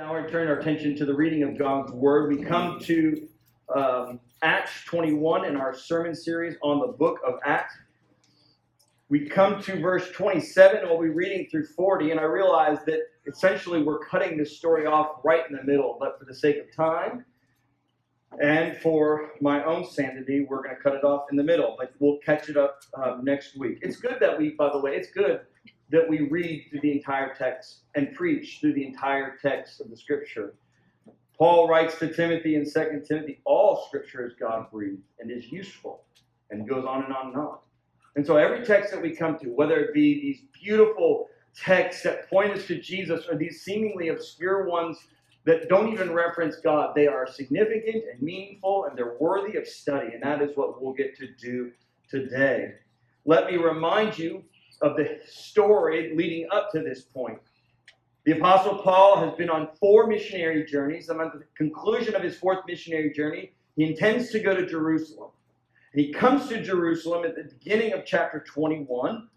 Now we turn our attention to the reading of God's Word. We come to um, Acts 21 in our sermon series on the book of Acts. We come to verse 27, and we'll be reading through 40. And I realize that essentially we're cutting this story off right in the middle, but for the sake of time and for my own sanity, we're going to cut it off in the middle. But we'll catch it up um, next week. It's good that we, by the way, it's good that we read through the entire text and preach through the entire text of the scripture. Paul writes to Timothy in 2 Timothy, all scripture is God breathed and is useful, and goes on and on and on. And so every text that we come to, whether it be these beautiful texts that point us to Jesus or these seemingly obscure ones that don't even reference God, they are significant and meaningful and they're worthy of study. And that is what we'll get to do today. Let me remind you of the story leading up to this point. The Apostle Paul has been on four missionary journeys. And at the conclusion of his fourth missionary journey, he intends to go to Jerusalem. And he comes to Jerusalem at the beginning of chapter 21,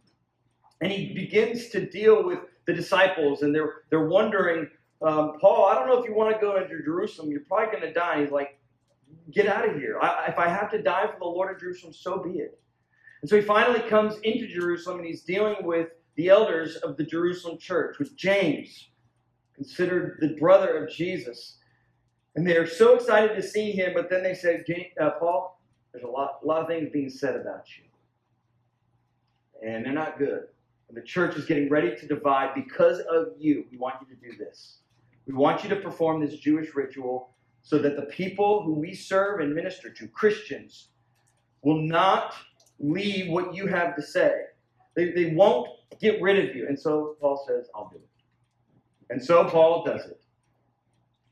and he begins to deal with the disciples, and they're, they're wondering, um, Paul, I don't know if you want to go into Jerusalem. You're probably going to die. He's like, get out of here. I, if I have to die for the Lord of Jerusalem, so be it. And so he finally comes into Jerusalem and he's dealing with the elders of the Jerusalem church, with James, considered the brother of Jesus. And they're so excited to see him, but then they say, uh, Paul, there's a lot, a lot of things being said about you. And they're not good. And the church is getting ready to divide because of you. We want you to do this. We want you to perform this Jewish ritual so that the people who we serve and minister to, Christians, will not leave what you have to say. They, they won't get rid of you. And so Paul says, I'll do it. And so Paul does it.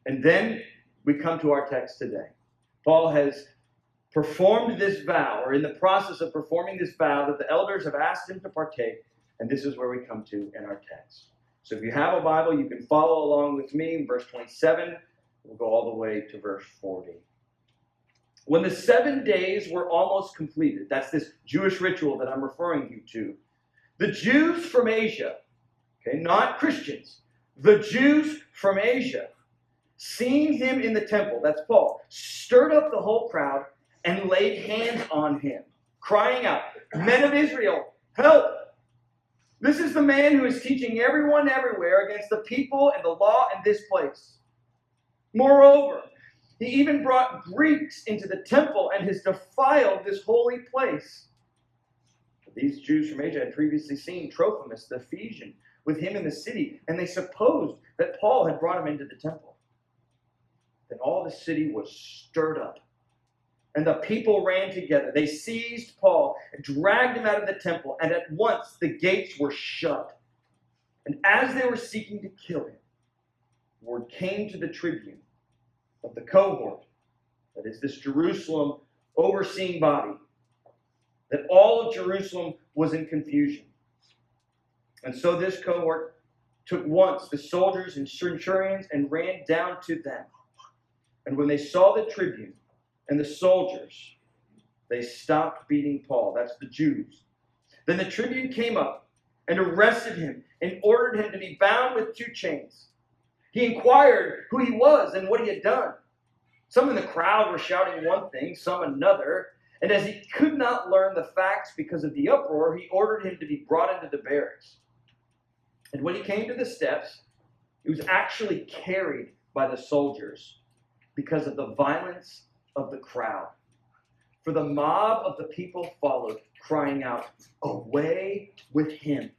And then we come to our text today. Paul has performed this vow, or in the process of performing this vow, that the elders have asked him to partake. And this is where we come to in our text. So if you have a Bible, you can follow along with me. In verse 27, we'll go all the way to verse 40. When the seven days were almost completed, that's this Jewish ritual that I'm referring you to, the Jews from Asia, okay, not Christians, the Jews from Asia, seeing him in the temple, that's Paul, stirred up the whole crowd and laid hands on him, crying out, Men of Israel, help! This is the man who is teaching everyone everywhere against the people and the law in this place. Moreover, he even brought Greeks into the temple and has defiled this holy place. These Jews from Asia had previously seen Trophimus the Ephesian with him in the city, and they supposed that Paul had brought him into the temple. Then all the city was stirred up, and the people ran together. They seized Paul and dragged him out of the temple, and at once the gates were shut. And as they were seeking to kill him, word came to the tribune of the cohort, that is this Jerusalem overseeing body, that all of Jerusalem was in confusion. And so this cohort took once the soldiers and centurions and ran down to them. And when they saw the tribune and the soldiers, they stopped beating Paul. That's the Jews. Then the tribune came up and arrested him and ordered him to be bound with two chains. He inquired who he was and what he had done. Some in the crowd were shouting one thing, some another. And as he could not learn the facts because of the uproar, he ordered him to be brought into the barracks. And when he came to the steps, he was actually carried by the soldiers because of the violence of the crowd. For the mob of the people followed, crying out, Away with him!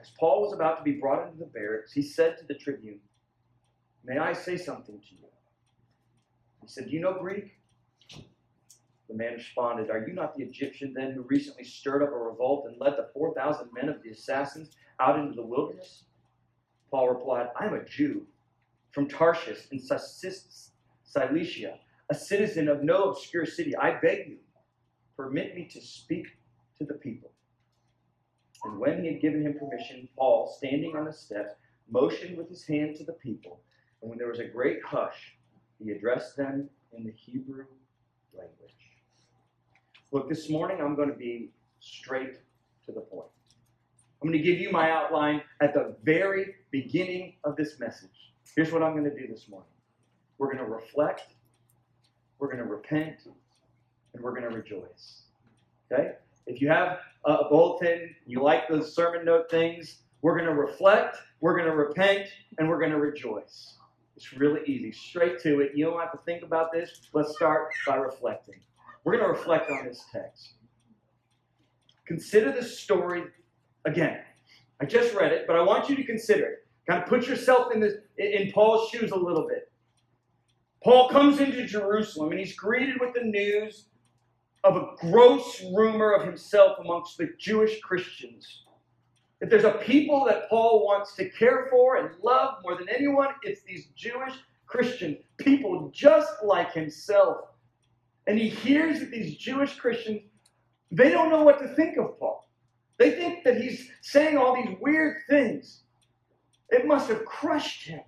As Paul was about to be brought into the barracks, he said to the tribune, May I say something to you? He said, Do you know Greek? The man responded, Are you not the Egyptian then who recently stirred up a revolt and led the 4,000 men of the assassins out into the wilderness? Paul replied, I am a Jew from Tarsus in Cilicia, a citizen of no obscure city. I beg you, permit me to speak to the people. And when he had given him permission, Paul, standing on the steps, motioned with his hand to the people. And when there was a great hush, he addressed them in the Hebrew language. Look, this morning I'm going to be straight to the point. I'm going to give you my outline at the very beginning of this message. Here's what I'm going to do this morning we're going to reflect, we're going to repent, and we're going to rejoice. Okay? If you have a bulletin, you like those sermon note things, we're going to reflect, we're going to repent, and we're going to rejoice. It's really easy. Straight to it. You don't have to think about this. Let's start by reflecting. We're going to reflect on this text. Consider the story again. I just read it, but I want you to consider it. Kind of put yourself in this in Paul's shoes a little bit. Paul comes into Jerusalem and he's greeted with the news of a gross rumor of himself amongst the Jewish Christians. If there's a people that Paul wants to care for and love more than anyone, it's these Jewish Christians, people just like himself. And he hears that these Jewish Christians, they don't know what to think of Paul. They think that he's saying all these weird things. It must have crushed him.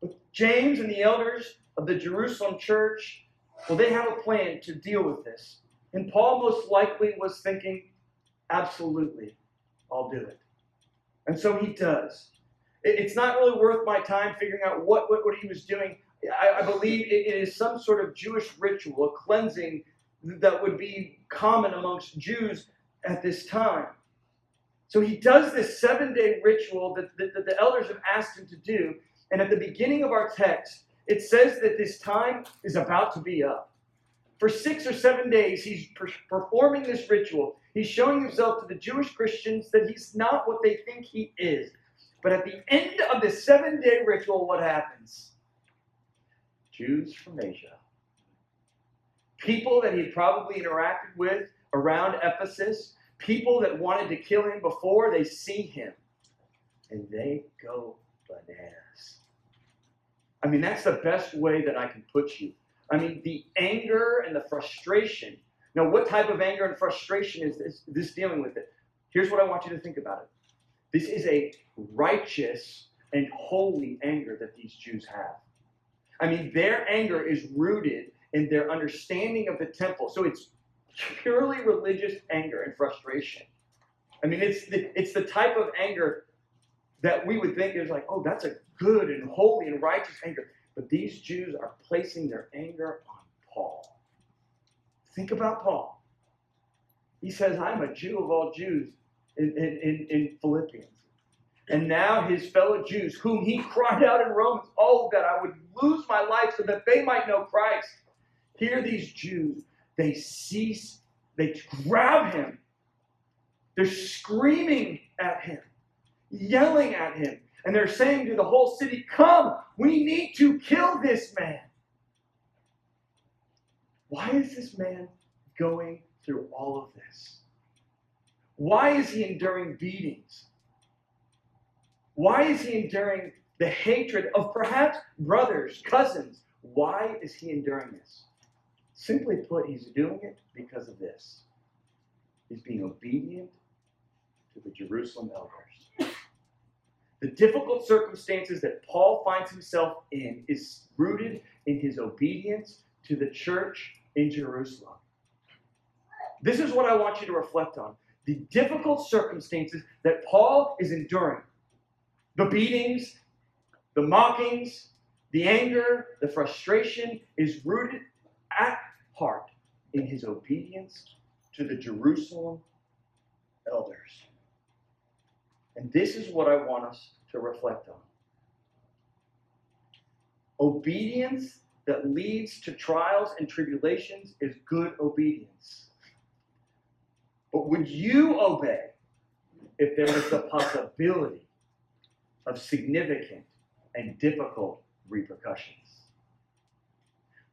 But James and the elders of the Jerusalem church, well, they have a plan to deal with this. And Paul most likely was thinking, absolutely. I'll do it. And so he does. It's not really worth my time figuring out what, what, what he was doing. I, I believe it is some sort of Jewish ritual, a cleansing that would be common amongst Jews at this time. So he does this seven day ritual that, that, that, the elders have asked him to do. And at the beginning of our text, it says that this time is about to be up. For six or seven days, he's per- performing this ritual. He's showing himself to the Jewish Christians that he's not what they think he is. But at the end of the seven day ritual, what happens? Jews from Asia, people that he'd probably interacted with around Ephesus, people that wanted to kill him before they see him, and they go bananas. I mean, that's the best way that I can put you. I mean, the anger and the frustration. Now, what type of anger and frustration is this, this dealing with it? Here's what I want you to think about it. This is a righteous and holy anger that these Jews have. I mean, their anger is rooted in their understanding of the temple. So it's purely religious anger and frustration. I mean, it's the, it's the type of anger that we would think is like, oh, that's a good and holy and righteous anger. But these Jews are placing their anger on Paul. Think about Paul. He says, I'm a Jew of all Jews in, in, in Philippians. And now his fellow Jews, whom he cried out in Romans, oh, that I would lose my life so that they might know Christ. Here, these Jews, they cease, they grab him. They're screaming at him, yelling at him. And they're saying to the whole city, Come, we need to kill this man. Why is this man going through all of this? Why is he enduring beatings? Why is he enduring the hatred of perhaps brothers, cousins? Why is he enduring this? Simply put, he's doing it because of this. He's being obedient to the Jerusalem elders. The difficult circumstances that Paul finds himself in is rooted in his obedience to the church in Jerusalem. This is what I want you to reflect on. The difficult circumstances that Paul is enduring the beatings, the mockings, the anger, the frustration is rooted at heart in his obedience to the Jerusalem elders. And this is what I want us to reflect on. Obedience that leads to trials and tribulations is good obedience. But would you obey if there was the possibility of significant and difficult repercussions?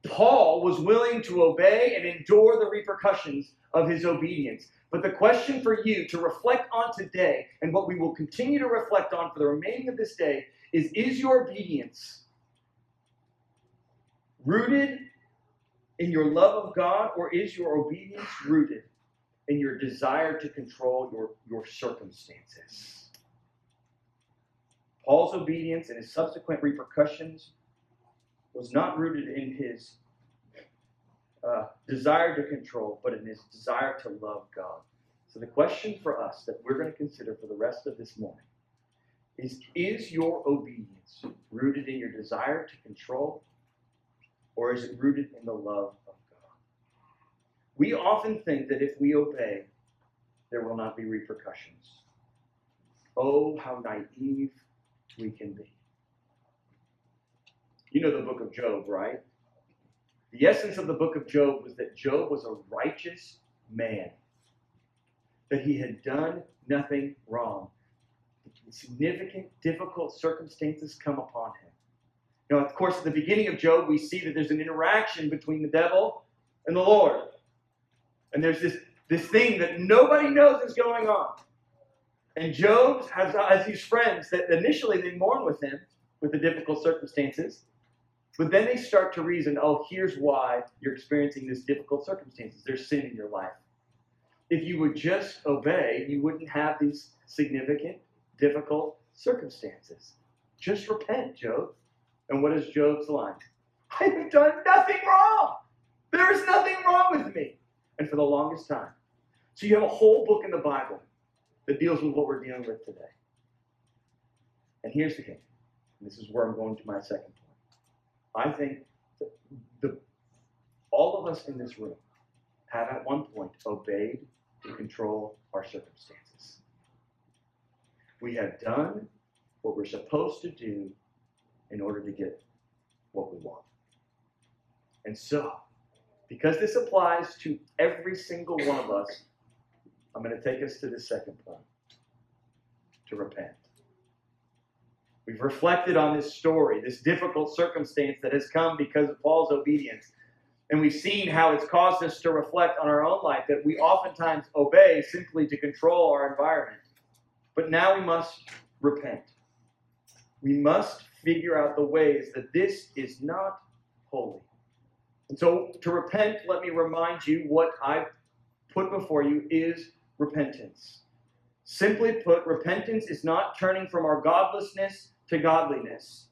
Paul was willing to obey and endure the repercussions of his obedience. But the question for you to reflect on today, and what we will continue to reflect on for the remaining of this day, is Is your obedience rooted in your love of God, or is your obedience rooted in your desire to control your, your circumstances? Paul's obedience and his subsequent repercussions was not rooted in his uh, desire to control, but in his desire to love God. So the question for us that we're going to consider for the rest of this morning is Is your obedience rooted in your desire to control, or is it rooted in the love of God? We often think that if we obey, there will not be repercussions. Oh, how naive we can be. You know the book of Job, right? The essence of the book of Job was that Job was a righteous man, that he had done nothing wrong. Significant, difficult circumstances come upon him. Now, of course, at the beginning of Job, we see that there's an interaction between the devil and the Lord. And there's this, this thing that nobody knows is going on. And Job has, has these friends that initially they mourn with him with the difficult circumstances. But then they start to reason, oh, here's why you're experiencing this difficult circumstances. There's sin in your life. If you would just obey, you wouldn't have these significant, difficult circumstances. Just repent, Job. And what is Job's line? I have done nothing wrong. There is nothing wrong with me. And for the longest time. So you have a whole book in the Bible that deals with what we're dealing with today. And here's the thing. This is where I'm going to my second I think the, all of us in this room have at one point obeyed to control our circumstances. We have done what we're supposed to do in order to get what we want. And so, because this applies to every single one of us, I'm going to take us to the second point to repent. We've reflected on this story, this difficult circumstance that has come because of Paul's obedience. And we've seen how it's caused us to reflect on our own life, that we oftentimes obey simply to control our environment. But now we must repent. We must figure out the ways that this is not holy. And so, to repent, let me remind you what I've put before you is repentance. Simply put, repentance is not turning from our godlessness to godliness.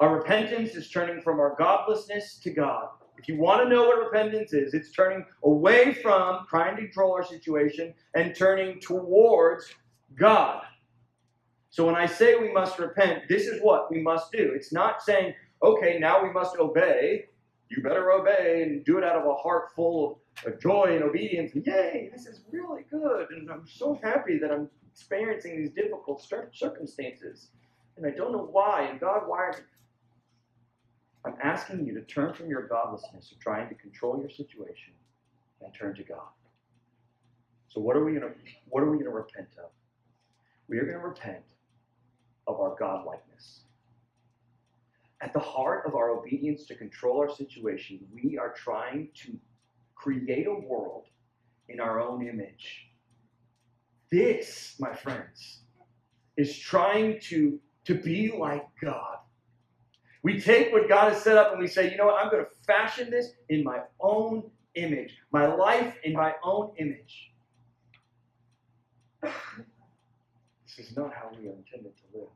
Our repentance is turning from our godlessness to God. If you want to know what repentance is, it's turning away from trying to control our situation and turning towards God. So when I say we must repent, this is what we must do. It's not saying, okay, now we must obey. You better obey and do it out of a heart full of joy and obedience. Yay, this is really good. And I'm so happy that I'm experiencing these difficult circumstances and I don't know why. And God, why I'm asking you to turn from your godlessness of trying to control your situation and turn to God. So what are we gonna what are we gonna repent of? We are gonna repent of our godlikeness. At the heart of our obedience to control our situation, we are trying to create a world in our own image. This, my friends, is trying to to be like God. We take what God has set up and we say, you know what, I'm going to fashion this in my own image, my life in my own image. This is not how we are intended to live.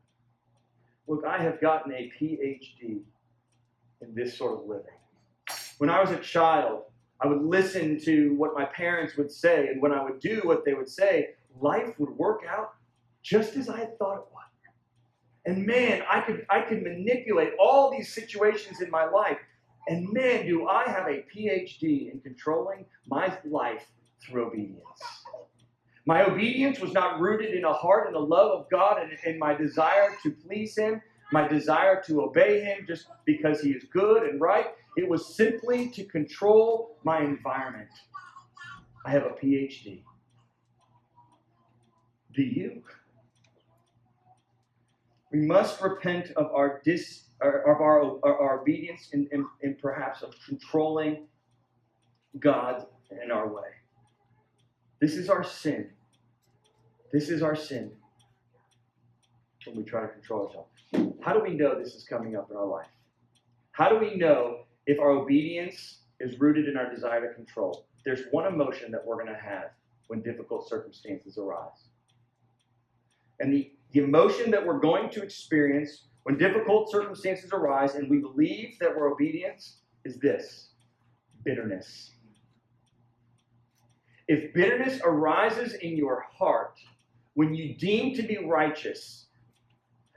Look, I have gotten a PhD in this sort of living. When I was a child, I would listen to what my parents would say, and when I would do what they would say, life would work out just as I thought it would. And man, I could I could manipulate all these situations in my life. And man, do I have a PhD in controlling my life through obedience. My obedience was not rooted in a heart and a love of God and in my desire to please Him, my desire to obey Him just because He is good and right. It was simply to control my environment. I have a PhD. Do you? We must repent of our dis of our, our, our obedience and, and, and perhaps of controlling God in our way. This is our sin. This is our sin when we try to control ourselves. How do we know this is coming up in our life? How do we know if our obedience is rooted in our desire to control? There's one emotion that we're going to have when difficult circumstances arise. And the the emotion that we're going to experience when difficult circumstances arise and we believe that we're obedience is this bitterness. If bitterness arises in your heart when you deem to be righteous,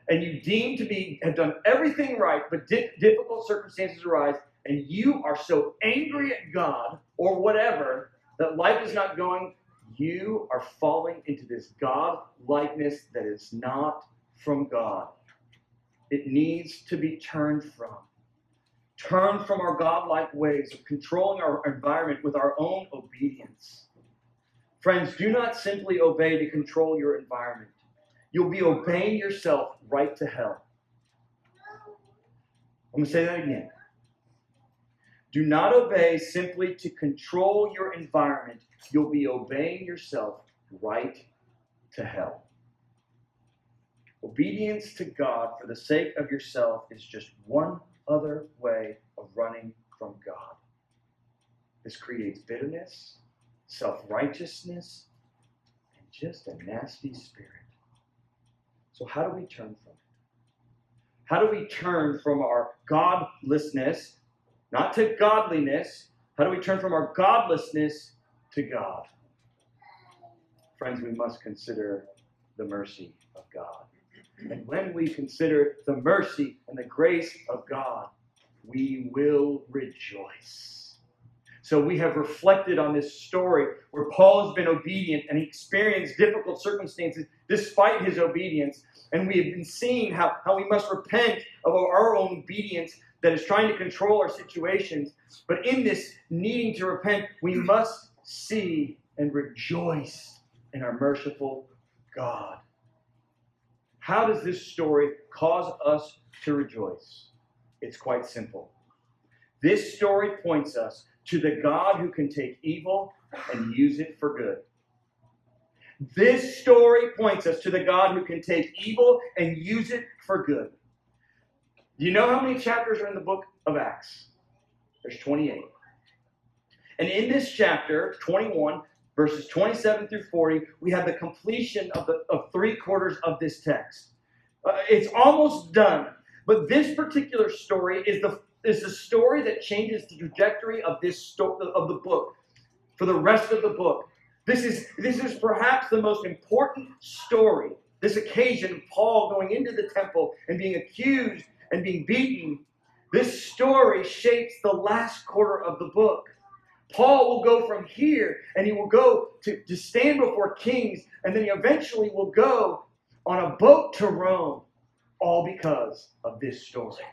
and you deem to be have done everything right, but di- difficult circumstances arise, and you are so angry at God or whatever that life is not going, you are falling into this God likeness that is not from God. It needs to be turned from. Turn from our godlike ways of controlling our environment with our own obedience. Friends, do not simply obey to control your environment. You'll be obeying yourself right to hell. I'm going to say that again. Do not obey simply to control your environment. You'll be obeying yourself right to hell. Obedience to God for the sake of yourself is just one other way of running from God. This creates bitterness, self righteousness, and just a nasty spirit. So, how do we turn from it? How do we turn from our godlessness, not to godliness? How do we turn from our godlessness to God? Friends, we must consider the mercy of God. And when we consider the mercy and the grace of God, we will rejoice. So we have reflected on this story where Paul has been obedient and he experienced difficult circumstances despite his obedience. And we have been seeing how, how we must repent of our own obedience that is trying to control our situations. But in this needing to repent, we must see and rejoice in our merciful God. How does this story cause us to rejoice? It's quite simple. This story points us to the God who can take evil and use it for good. This story points us to the God who can take evil and use it for good. Do you know how many chapters are in the book of Acts? There's 28. And in this chapter, 21, verses 27 through 40, we have the completion of, the, of three quarters of this text. Uh, it's almost done. But this particular story is the is the story that changes the trajectory of this story of the book for the rest of the book. This is this is perhaps the most important story. This occasion Paul going into the temple and being accused and being beaten. This story shapes the last quarter of the book. Paul will go from here and he will go to, to stand before kings, and then he eventually will go on a boat to Rome, all because of this story.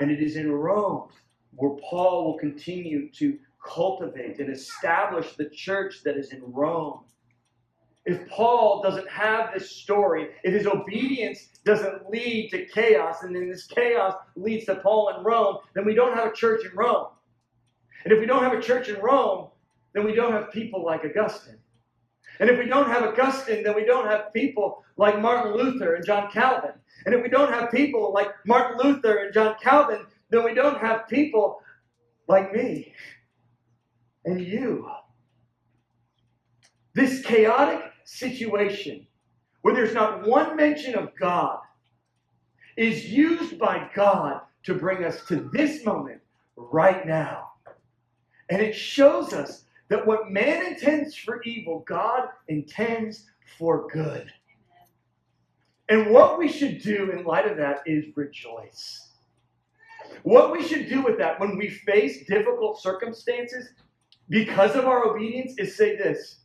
And it is in Rome where Paul will continue to cultivate and establish the church that is in Rome. If Paul doesn't have this story, if his obedience doesn't lead to chaos, and then this chaos leads to Paul in Rome, then we don't have a church in Rome. And if we don't have a church in Rome, then we don't have people like Augustine. And if we don't have Augustine, then we don't have people like Martin Luther and John Calvin. And if we don't have people like Martin Luther and John Calvin, then we don't have people like me and you. This chaotic situation where there's not one mention of God is used by God to bring us to this moment right now. And it shows us that what man intends for evil, God intends for good. And what we should do in light of that is rejoice. What we should do with that when we face difficult circumstances because of our obedience is say this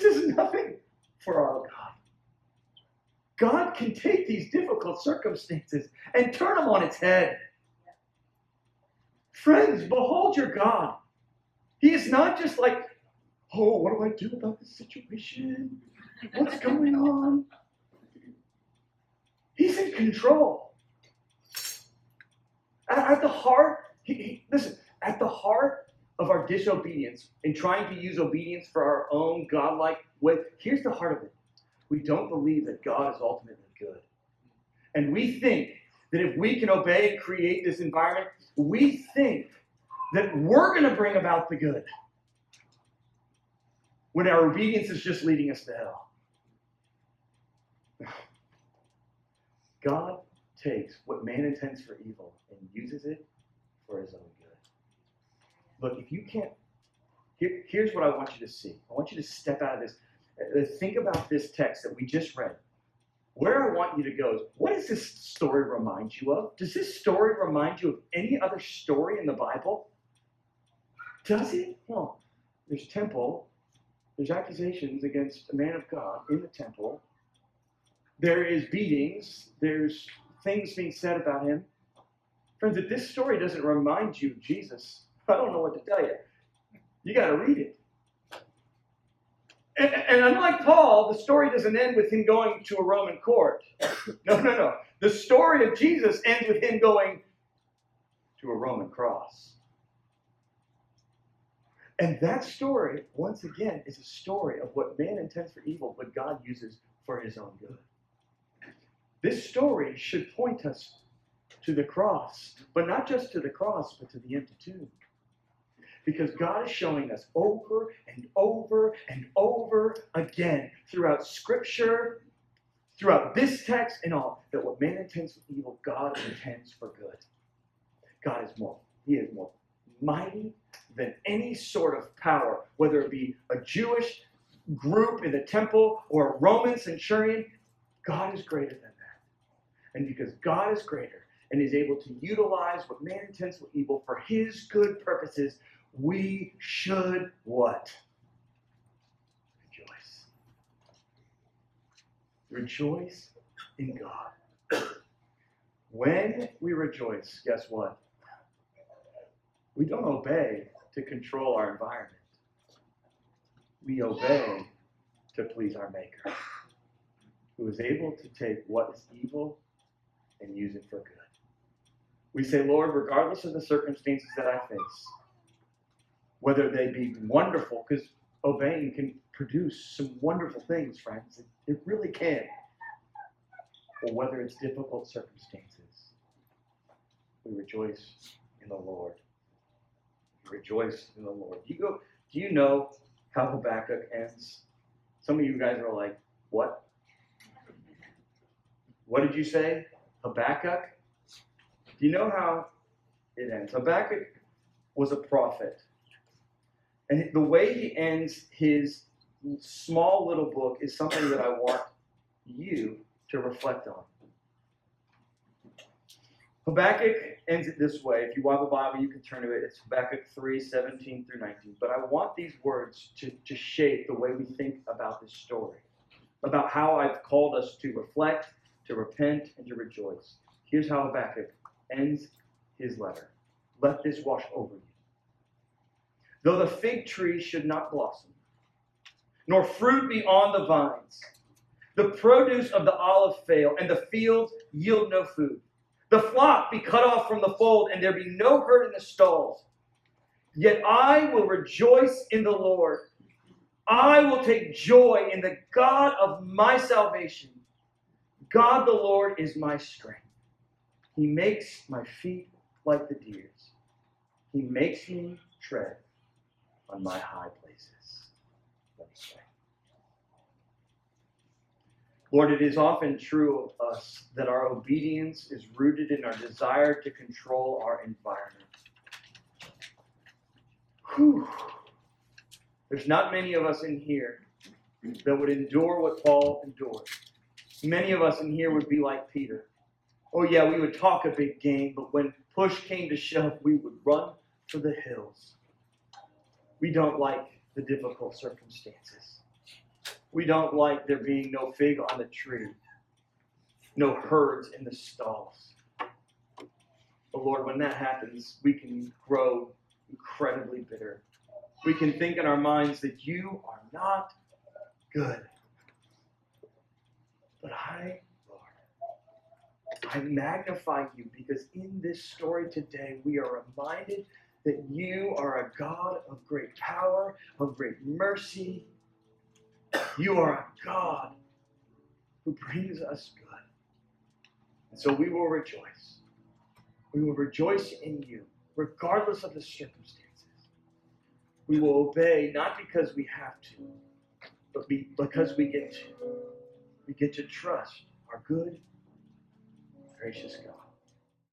this is nothing for our God. God can take these difficult circumstances and turn them on its head. Friends, behold your God. He is not just like, oh, what do I do about this situation? What's going on? He's in control. At, at the heart, he, he, listen, at the heart of our disobedience and trying to use obedience for our own godlike way, here's the heart of it. We don't believe that God is ultimately good. And we think that if we can obey and create this environment, we think that we're going to bring about the good when our obedience is just leading us to hell. God takes what man intends for evil and uses it for his own good. Look, if you can't Here, here's what I want you to see. I want you to step out of this. Uh, think about this text that we just read. Where I want you to go is what does this story remind you of? Does this story remind you of any other story in the Bible? Does it? Well, there's temple, there's accusations against a man of God in the temple, there is beatings, there's things being said about him. Friends, if this story doesn't remind you of Jesus, I don't know what to tell you. You got to read it. And, and, unlike Paul, the story doesn't end with him going to a Roman court. No, no, no. The story of Jesus ends with him going to a Roman cross. And that story, once again, is a story of what man intends for evil, but God uses for his own good. This story should point us to the cross, but not just to the cross, but to the empty tomb. Because God is showing us over and over and over again throughout Scripture, throughout this text and all, that what man intends for evil, God intends for good. God is more, He is more mighty than any sort of power, whether it be a Jewish group in the temple or a Roman centurion. God is greater than that. And because God is greater and is able to utilize what man intends for evil for his good purposes, we should what? Rejoice. Rejoice in God. When we rejoice, guess what? We don't obey to control our environment. We obey to please our Maker, who is able to take what is evil and use it for good. We say, Lord, regardless of the circumstances that I face, whether they be wonderful, because obeying can produce some wonderful things, friends. It, it really can. Or whether it's difficult circumstances, we rejoice in the Lord. We rejoice in the Lord. Do you go? Do you know how Habakkuk ends? Some of you guys are like, "What? What did you say, Habakkuk?" Do you know how it ends? Habakkuk was a prophet and the way he ends his small little book is something that I want you to reflect on. Habakkuk ends it this way. If you have a Bible, you can turn to it. It's Habakkuk 3 17 through 19. But I want these words to, to shape the way we think about this story, about how I've called us to reflect, to repent, and to rejoice. Here's how Habakkuk ends his letter Let this wash over you though the fig tree should not blossom, nor fruit be on the vines, the produce of the olive fail, and the fields yield no food. The flock be cut off from the fold, and there be no herd in the stalls. Yet I will rejoice in the Lord. I will take joy in the God of my salvation. God the Lord is my strength. He makes my feet like the deer's. He makes me tread on my high places. Let me pray. Lord, it is often true of us that our obedience is rooted in our desire to control our environment. Whew. There's not many of us in here that would endure what Paul endured. Many of us in here would be like Peter. Oh, yeah, we would talk a big game, but when push came to shove, we would run for the hills. We don't like the difficult circumstances. We don't like there being no fig on the tree, no herds in the stalls. But Lord, when that happens, we can grow incredibly bitter. We can think in our minds that you are not good. But I, Lord, I magnify you because in this story today, we are reminded that you are a God of great power, of great mercy. You are a God who brings us good. And so we will rejoice. We will rejoice in you, regardless of the circumstances. We will obey not because we have to, but be, because we get to. We get to trust our good, gracious God.